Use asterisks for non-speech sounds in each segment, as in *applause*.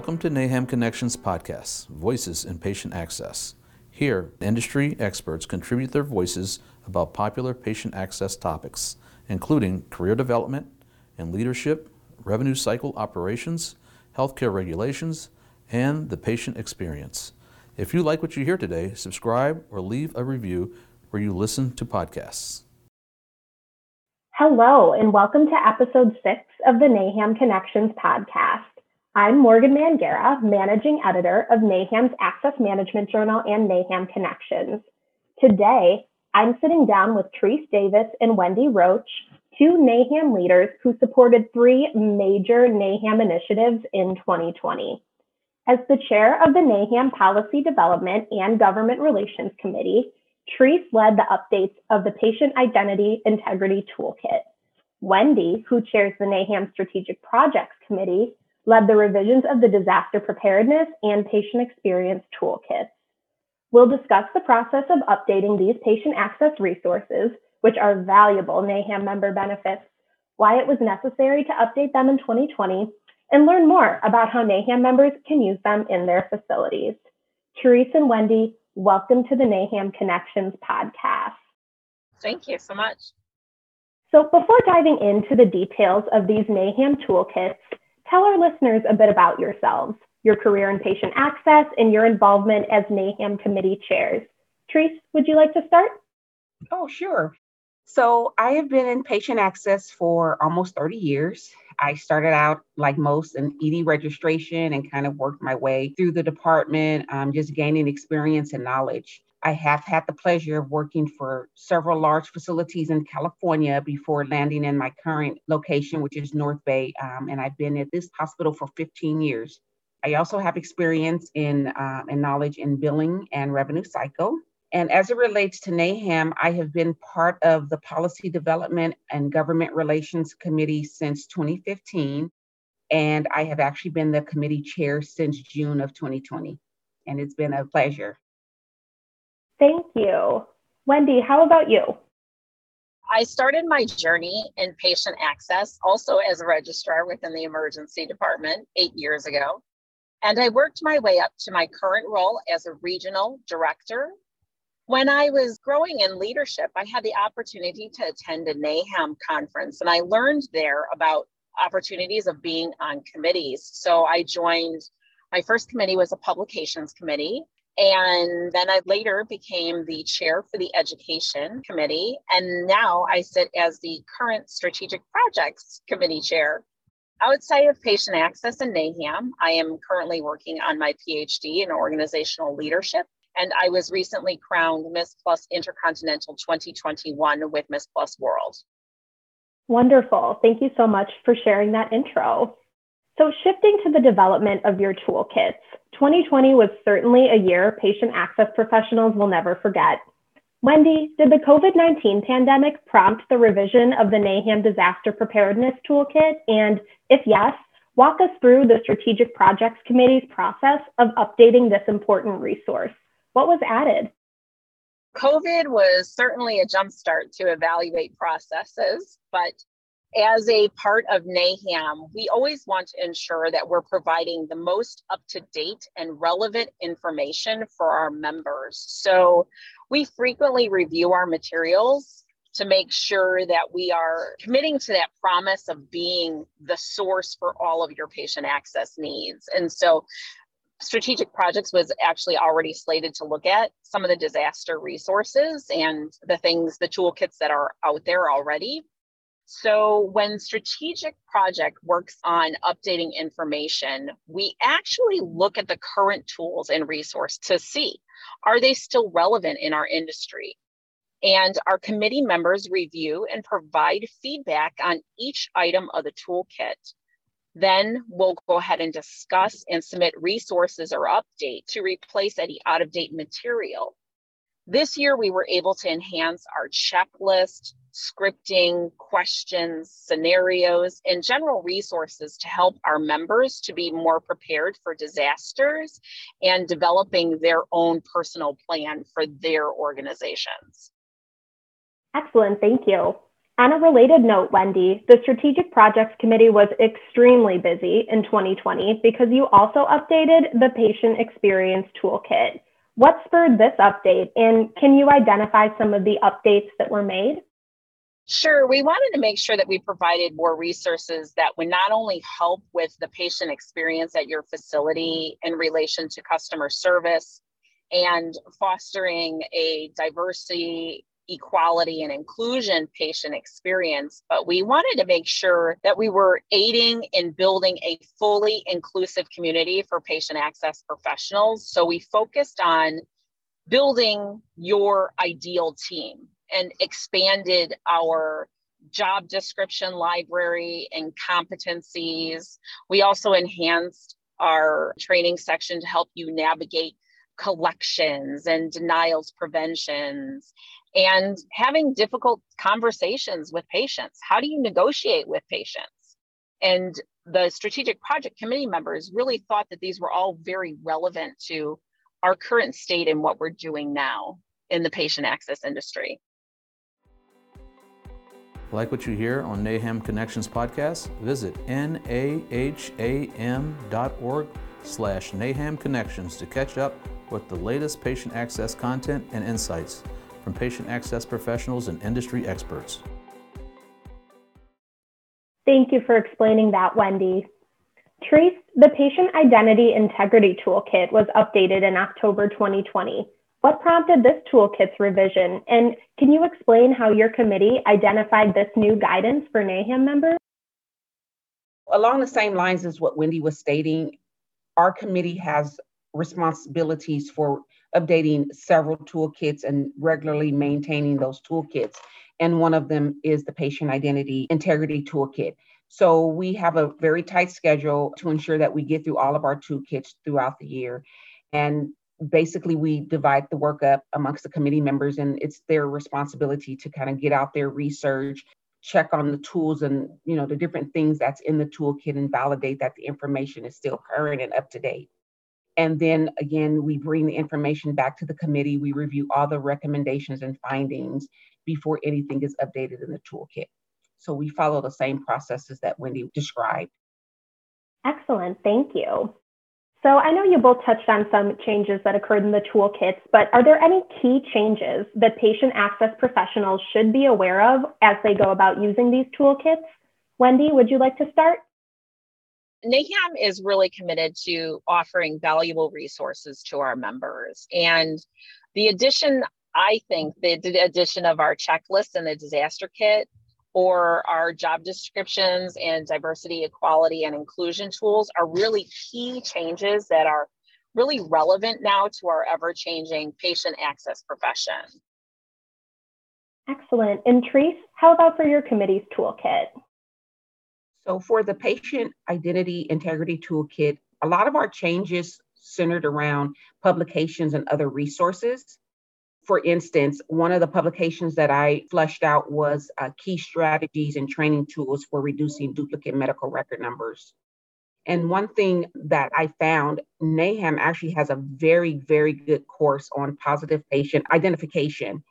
Welcome to NAHAM Connections podcast, Voices in Patient Access. Here, industry experts contribute their voices about popular patient access topics, including career development and leadership, revenue cycle operations, healthcare regulations, and the patient experience. If you like what you hear today, subscribe or leave a review where you listen to podcasts. Hello, and welcome to episode six of the NAHAM Connections podcast. I'm Morgan Mangera, managing editor of NAHAM's Access Management Journal and NAHAM Connections. Today, I'm sitting down with Therese Davis and Wendy Roach, two NAHAM leaders who supported three major NAHAM initiatives in 2020. As the chair of the NAHAM Policy Development and Government Relations Committee, Therese led the updates of the Patient Identity Integrity Toolkit. Wendy, who chairs the NAHAM Strategic Projects Committee, led the revisions of the Disaster Preparedness and Patient Experience Toolkits. We'll discuss the process of updating these patient access resources, which are valuable NAHAM member benefits, why it was necessary to update them in 2020, and learn more about how NAHAM members can use them in their facilities. Therese and Wendy, welcome to the NAHAM Connections podcast. Thank you so much. So, before diving into the details of these NAHAM toolkits, tell our listeners a bit about yourselves, your career in patient access, and your involvement as NAHAM committee chairs. Therese, would you like to start? Oh, sure. So, I have been in patient access for almost 30 years. I started out, like most, in ED registration and kind of worked my way through the department, um, just gaining experience and knowledge. I have had the pleasure of working for several large facilities in California before landing in my current location, which is North Bay. Um, and I've been at this hospital for 15 years. I also have experience in uh, and knowledge in billing and revenue cycle. And as it relates to NAHAM, I have been part of the Policy Development and Government Relations Committee since 2015. And I have actually been the committee chair since June of 2020. And it's been a pleasure. Thank you. Wendy, how about you? I started my journey in patient access also as a registrar within the emergency department eight years ago. And I worked my way up to my current role as a regional director when I was growing in leadership, I had the opportunity to attend a NAHAM conference, and I learned there about opportunities of being on committees. So I joined, my first committee was a publications committee. And then I later became the chair for the education committee. And now I sit as the current strategic projects committee chair. Outside of patient access in NAHAM, I am currently working on my PhD in organizational leadership and I was recently crowned Miss Plus Intercontinental 2021 with Miss Plus World. Wonderful. Thank you so much for sharing that intro. So, shifting to the development of your toolkits, 2020 was certainly a year patient access professionals will never forget. Wendy, did the COVID 19 pandemic prompt the revision of the NAHAM Disaster Preparedness Toolkit? And if yes, walk us through the Strategic Projects Committee's process of updating this important resource. What was added? COVID was certainly a jumpstart to evaluate processes, but as a part of NAHAM, we always want to ensure that we're providing the most up to date and relevant information for our members. So we frequently review our materials to make sure that we are committing to that promise of being the source for all of your patient access needs. And so strategic projects was actually already slated to look at some of the disaster resources and the things, the toolkits that are out there already. So when strategic project works on updating information, we actually look at the current tools and resource to see are they still relevant in our industry? And our committee members review and provide feedback on each item of the toolkit then we'll go ahead and discuss and submit resources or update to replace any out of date material. This year, we were able to enhance our checklist, scripting, questions, scenarios, and general resources to help our members to be more prepared for disasters and developing their own personal plan for their organizations. Excellent, thank you. On a related note, Wendy, the Strategic Projects Committee was extremely busy in 2020 because you also updated the Patient Experience Toolkit. What spurred this update, and can you identify some of the updates that were made? Sure. We wanted to make sure that we provided more resources that would not only help with the patient experience at your facility in relation to customer service and fostering a diversity equality and inclusion patient experience, but we wanted to make sure that we were aiding in building a fully inclusive community for patient access professionals. So we focused on building your ideal team and expanded our job description library and competencies. We also enhanced our training section to help you navigate collections and denials preventions and having difficult conversations with patients. How do you negotiate with patients? And the strategic project committee members really thought that these were all very relevant to our current state and what we're doing now in the patient access industry. Like what you hear on NAHAM Connections podcast? Visit naham.org slash NAHAM Connections to catch up with the latest patient access content and insights from patient access professionals and industry experts. Thank you for explaining that, Wendy. Therese, the Patient Identity Integrity Toolkit was updated in October 2020. What prompted this toolkit's revision? And can you explain how your committee identified this new guidance for NAHAM members? Along the same lines as what Wendy was stating, our committee has responsibilities for updating several toolkits and regularly maintaining those toolkits. And one of them is the Patient Identity Integrity Toolkit. So we have a very tight schedule to ensure that we get through all of our toolkits throughout the year. And basically, we divide the work up amongst the committee members, and it's their responsibility to kind of get out there, research, check on the tools and you know the different things that's in the toolkit and validate that the information is still current and up to date and then again, we bring the information back to the committee. We review all the recommendations and findings before anything is updated in the toolkit. So we follow the same processes that Wendy described. Excellent. Thank you. So I know you both touched on some changes that occurred in the toolkits, but are there any key changes that patient access professionals should be aware of as they go about using these toolkits? Wendy, would you like to start? NAHAM is really committed to offering valuable resources to our members. And the addition, I think, the addition of our checklist and the disaster kit or our job descriptions and diversity, equality, and inclusion tools are really key changes that are really relevant now to our ever changing patient access profession. Excellent. And Therese, how about for your committee's toolkit? So for the patient identity integrity toolkit, a lot of our changes centered around publications and other resources. For instance, one of the publications that I fleshed out was uh, key strategies and training tools for reducing duplicate medical record numbers. And one thing that I found, NAHAM actually has a very, very good course on positive patient identification.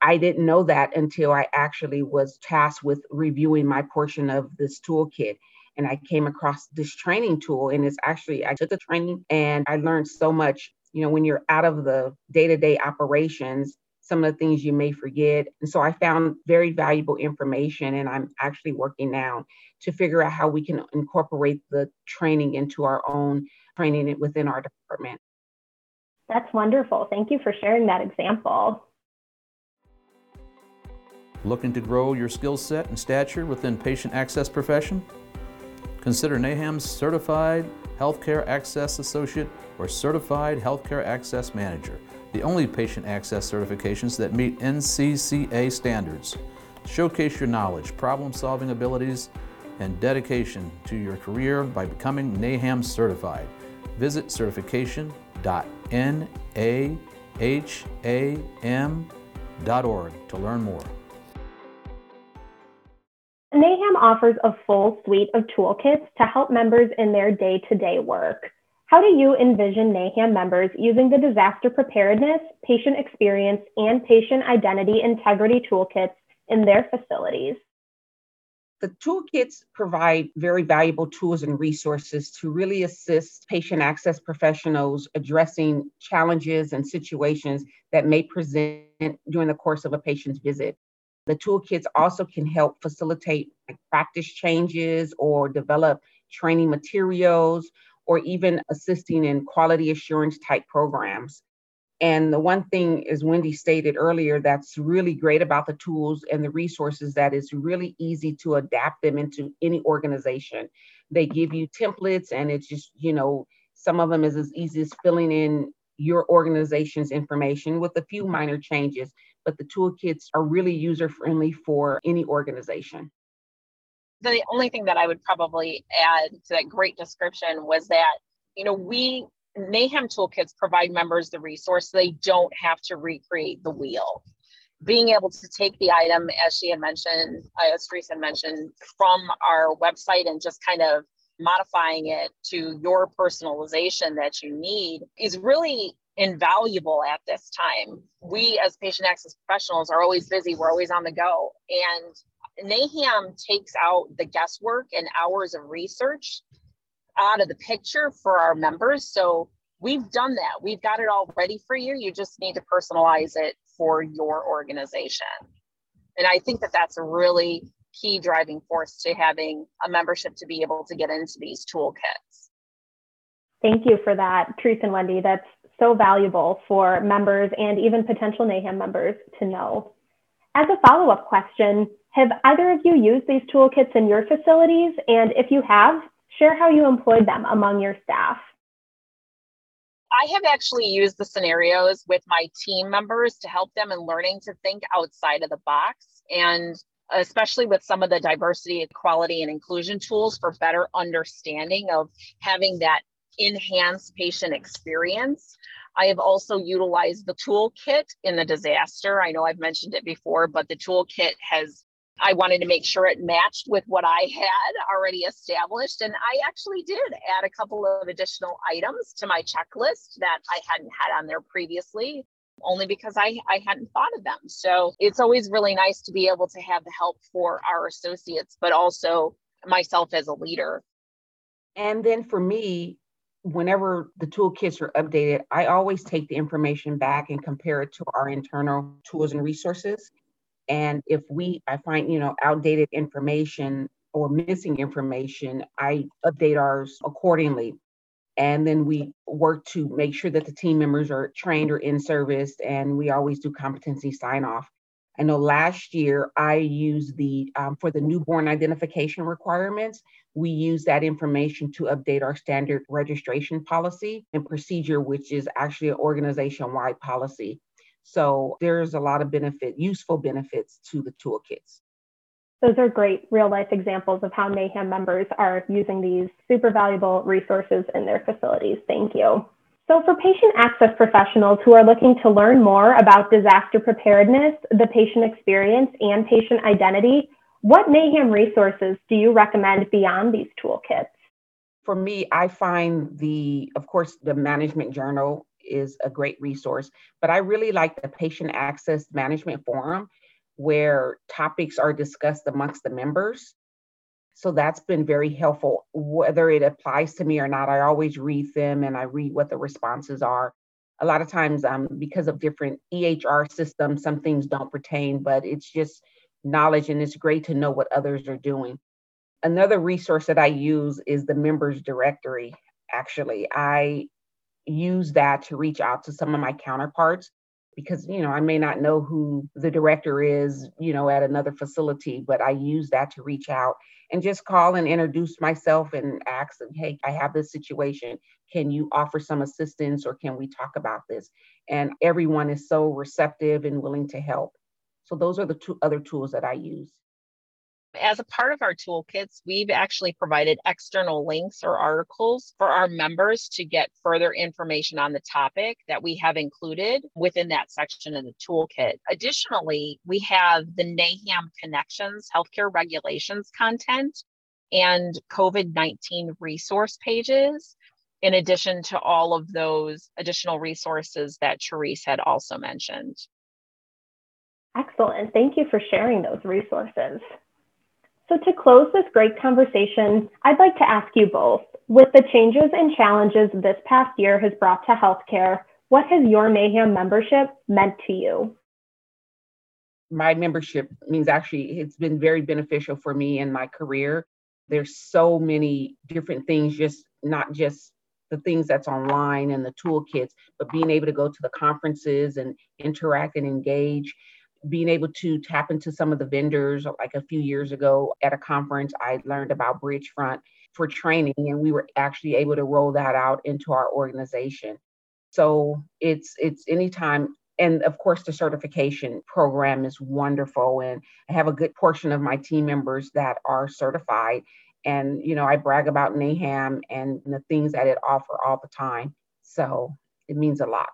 I didn't know that until I actually was tasked with reviewing my portion of this toolkit. And I came across this training tool, and it's actually, I took the training and I learned so much. You know, when you're out of the day to day operations, some of the things you may forget. And so I found very valuable information, and I'm actually working now to figure out how we can incorporate the training into our own training within our department. That's wonderful. Thank you for sharing that example. Looking to grow your skill set and stature within patient access profession? Consider NAHAM's Certified Healthcare Access Associate or Certified Healthcare Access Manager, the only patient access certifications that meet NCCA standards. Showcase your knowledge, problem solving abilities, and dedication to your career by becoming NAHAM certified. Visit certification.naham.org to learn more. Offers a full suite of toolkits to help members in their day to day work. How do you envision NAHAM members using the disaster preparedness, patient experience, and patient identity integrity toolkits in their facilities? The toolkits provide very valuable tools and resources to really assist patient access professionals addressing challenges and situations that may present during the course of a patient's visit. The toolkits also can help facilitate practice changes or develop training materials or even assisting in quality assurance type programs. And the one thing, as Wendy stated earlier, that's really great about the tools and the resources that is really easy to adapt them into any organization. They give you templates, and it's just, you know, some of them is as easy as filling in your organization's information with a few minor changes, but the toolkits are really user friendly for any organization. The only thing that I would probably add to that great description was that, you know, we NAHAM toolkits provide members the resource so they don't have to recreate the wheel. Being able to take the item, as she had mentioned, uh, as Teresa mentioned, from our website and just kind of modifying it to your personalization that you need is really invaluable at this time. We, as patient access professionals, are always busy, we're always on the go. And NAHAM takes out the guesswork and hours of research out of the picture for our members. So we've done that. We've got it all ready for you. You just need to personalize it for your organization. And I think that that's a really key driving force to having a membership to be able to get into these toolkits. Thank you for that, Teresa and Wendy. That's so valuable for members and even potential NAHAM members to know. As a follow up question, have either of you used these toolkits in your facilities? And if you have, Share how you employed them among your staff. I have actually used the scenarios with my team members to help them in learning to think outside of the box and especially with some of the diversity, equality, and inclusion tools for better understanding of having that enhanced patient experience. I have also utilized the toolkit in the disaster. I know I've mentioned it before, but the toolkit has I wanted to make sure it matched with what I had already established. And I actually did add a couple of additional items to my checklist that I hadn't had on there previously, only because I, I hadn't thought of them. So it's always really nice to be able to have the help for our associates, but also myself as a leader. And then for me, whenever the toolkits are updated, I always take the information back and compare it to our internal tools and resources and if we, I find, you know, outdated information or missing information, I update ours accordingly. And then we work to make sure that the team members are trained or in service, and we always do competency sign off. I know last year I used the, um, for the newborn identification requirements, we use that information to update our standard registration policy and procedure, which is actually an organization wide policy. So there's a lot of benefit, useful benefits to the toolkits. Those are great real life examples of how NAHAM members are using these super valuable resources in their facilities. Thank you. So, for patient access professionals who are looking to learn more about disaster preparedness, the patient experience, and patient identity, what NAHAM resources do you recommend beyond these toolkits? For me, I find the, of course, the management journal is a great resource. But I really like the Patient Access Management Forum, where topics are discussed amongst the members. So that's been very helpful. Whether it applies to me or not, I always read them and I read what the responses are. A lot of times, um, because of different EHR systems, some things don't pertain, but it's just knowledge and it's great to know what others are doing. Another resource that I use is the members directory. Actually, I use that to reach out to some of my counterparts because you know I may not know who the director is, you know, at another facility, but I use that to reach out and just call and introduce myself and ask them, hey, I have this situation. Can you offer some assistance or can we talk about this? And everyone is so receptive and willing to help. So those are the two other tools that I use. As a part of our toolkits, we've actually provided external links or articles for our members to get further information on the topic that we have included within that section of the toolkit. Additionally, we have the NAHAM Connections healthcare regulations content and COVID 19 resource pages, in addition to all of those additional resources that Therese had also mentioned. Excellent. Thank you for sharing those resources. So, to close this great conversation, I'd like to ask you both with the changes and challenges this past year has brought to healthcare, what has your NAHAM membership meant to you? My membership means actually it's been very beneficial for me in my career. There's so many different things, just not just the things that's online and the toolkits, but being able to go to the conferences and interact and engage being able to tap into some of the vendors like a few years ago at a conference i learned about BridgeFront for training and we were actually able to roll that out into our organization. So it's it's anytime and of course the certification program is wonderful and i have a good portion of my team members that are certified and you know i brag about naham and the things that it offer all the time. So it means a lot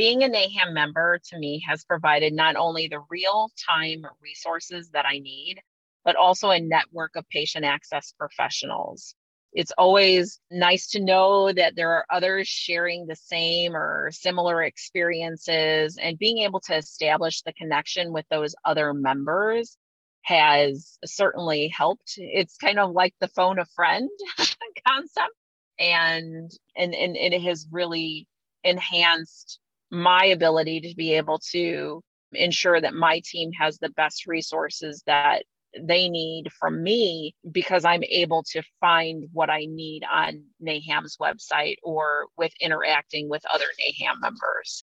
being a NAHAM member to me has provided not only the real time resources that I need, but also a network of patient access professionals. It's always nice to know that there are others sharing the same or similar experiences, and being able to establish the connection with those other members has certainly helped. It's kind of like the phone a friend *laughs* concept, and and and it has really enhanced my ability to be able to ensure that my team has the best resources that they need from me because I'm able to find what I need on NAHAM's website or with interacting with other NAHAM members.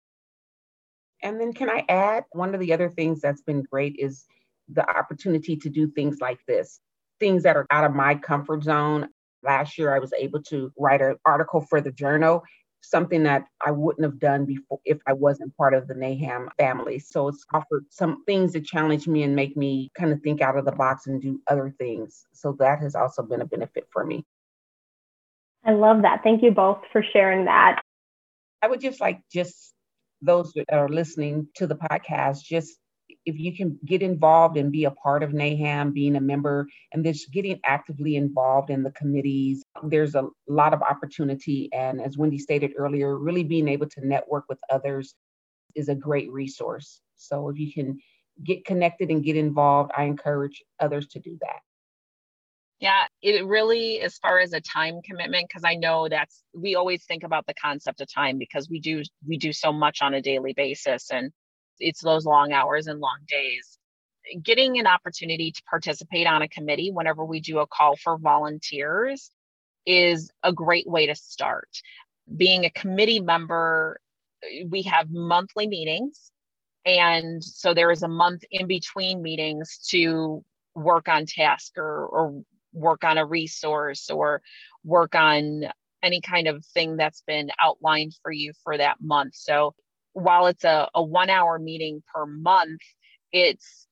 And then, can I add one of the other things that's been great is the opportunity to do things like this, things that are out of my comfort zone. Last year, I was able to write an article for the journal something that I wouldn't have done before if I wasn't part of the Naham family. So it's offered some things that challenge me and make me kind of think out of the box and do other things. So that has also been a benefit for me. I love that. Thank you both for sharing that. I would just like just those that are listening to the podcast, just if you can get involved and be a part of NAHAM, being a member, and just getting actively involved in the committees, there's a lot of opportunity. And as Wendy stated earlier, really being able to network with others is a great resource. So if you can get connected and get involved, I encourage others to do that. Yeah, it really, as far as a time commitment, because I know that's we always think about the concept of time because we do we do so much on a daily basis, and it's those long hours and long days. Getting an opportunity to participate on a committee whenever we do a call for volunteers is a great way to start. Being a committee member, we have monthly meetings. And so there is a month in between meetings to work on task or, or work on a resource or work on any kind of thing that's been outlined for you for that month. So while it's a, a one hour meeting per month, it's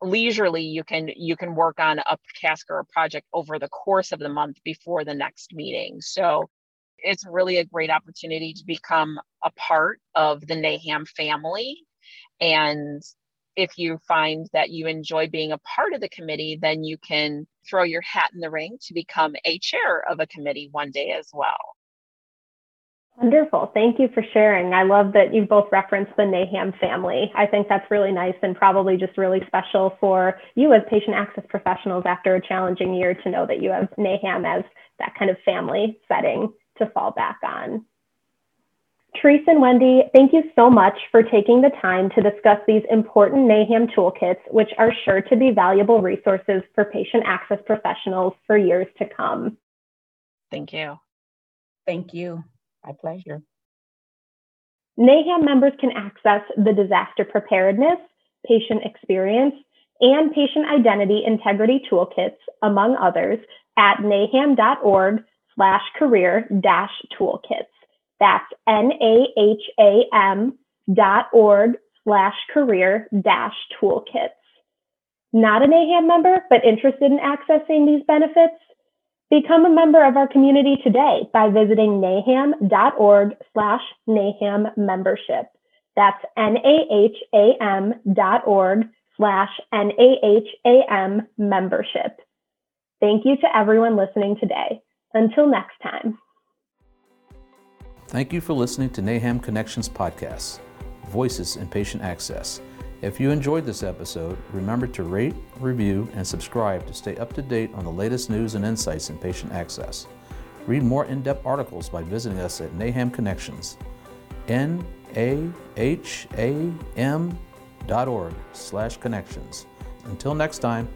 leisurely you can you can work on a task or a project over the course of the month before the next meeting. So it's really a great opportunity to become a part of the Naham family. And if you find that you enjoy being a part of the committee, then you can throw your hat in the ring to become a chair of a committee one day as well. Wonderful. Thank you for sharing. I love that you both referenced the Naham family. I think that's really nice and probably just really special for you as patient access professionals after a challenging year to know that you have Naham as that kind of family setting to fall back on. Teresa and Wendy, thank you so much for taking the time to discuss these important NAHAM toolkits, which are sure to be valuable resources for patient access professionals for years to come. Thank you. Thank you. My pleasure. NAHAM members can access the disaster preparedness, patient experience, and patient identity integrity toolkits, among others, at naham.org slash career dash toolkits. That's N-A-H-A-M dot org slash career dash toolkits. Not a NAHAM member, but interested in accessing these benefits? Become a member of our community today by visiting naham.org slash naham membership. That's N-A-H-A-M dot org slash N-A-H-A-M membership. Thank you to everyone listening today. Until next time. Thank you for listening to NAHAM Connections podcast, Voices in Patient Access. If you enjoyed this episode, remember to rate, review, and subscribe to stay up to date on the latest news and insights in patient access. Read more in-depth articles by visiting us at NAHAM Connections. N-A-H-A-M dot org slash connections. Until next time,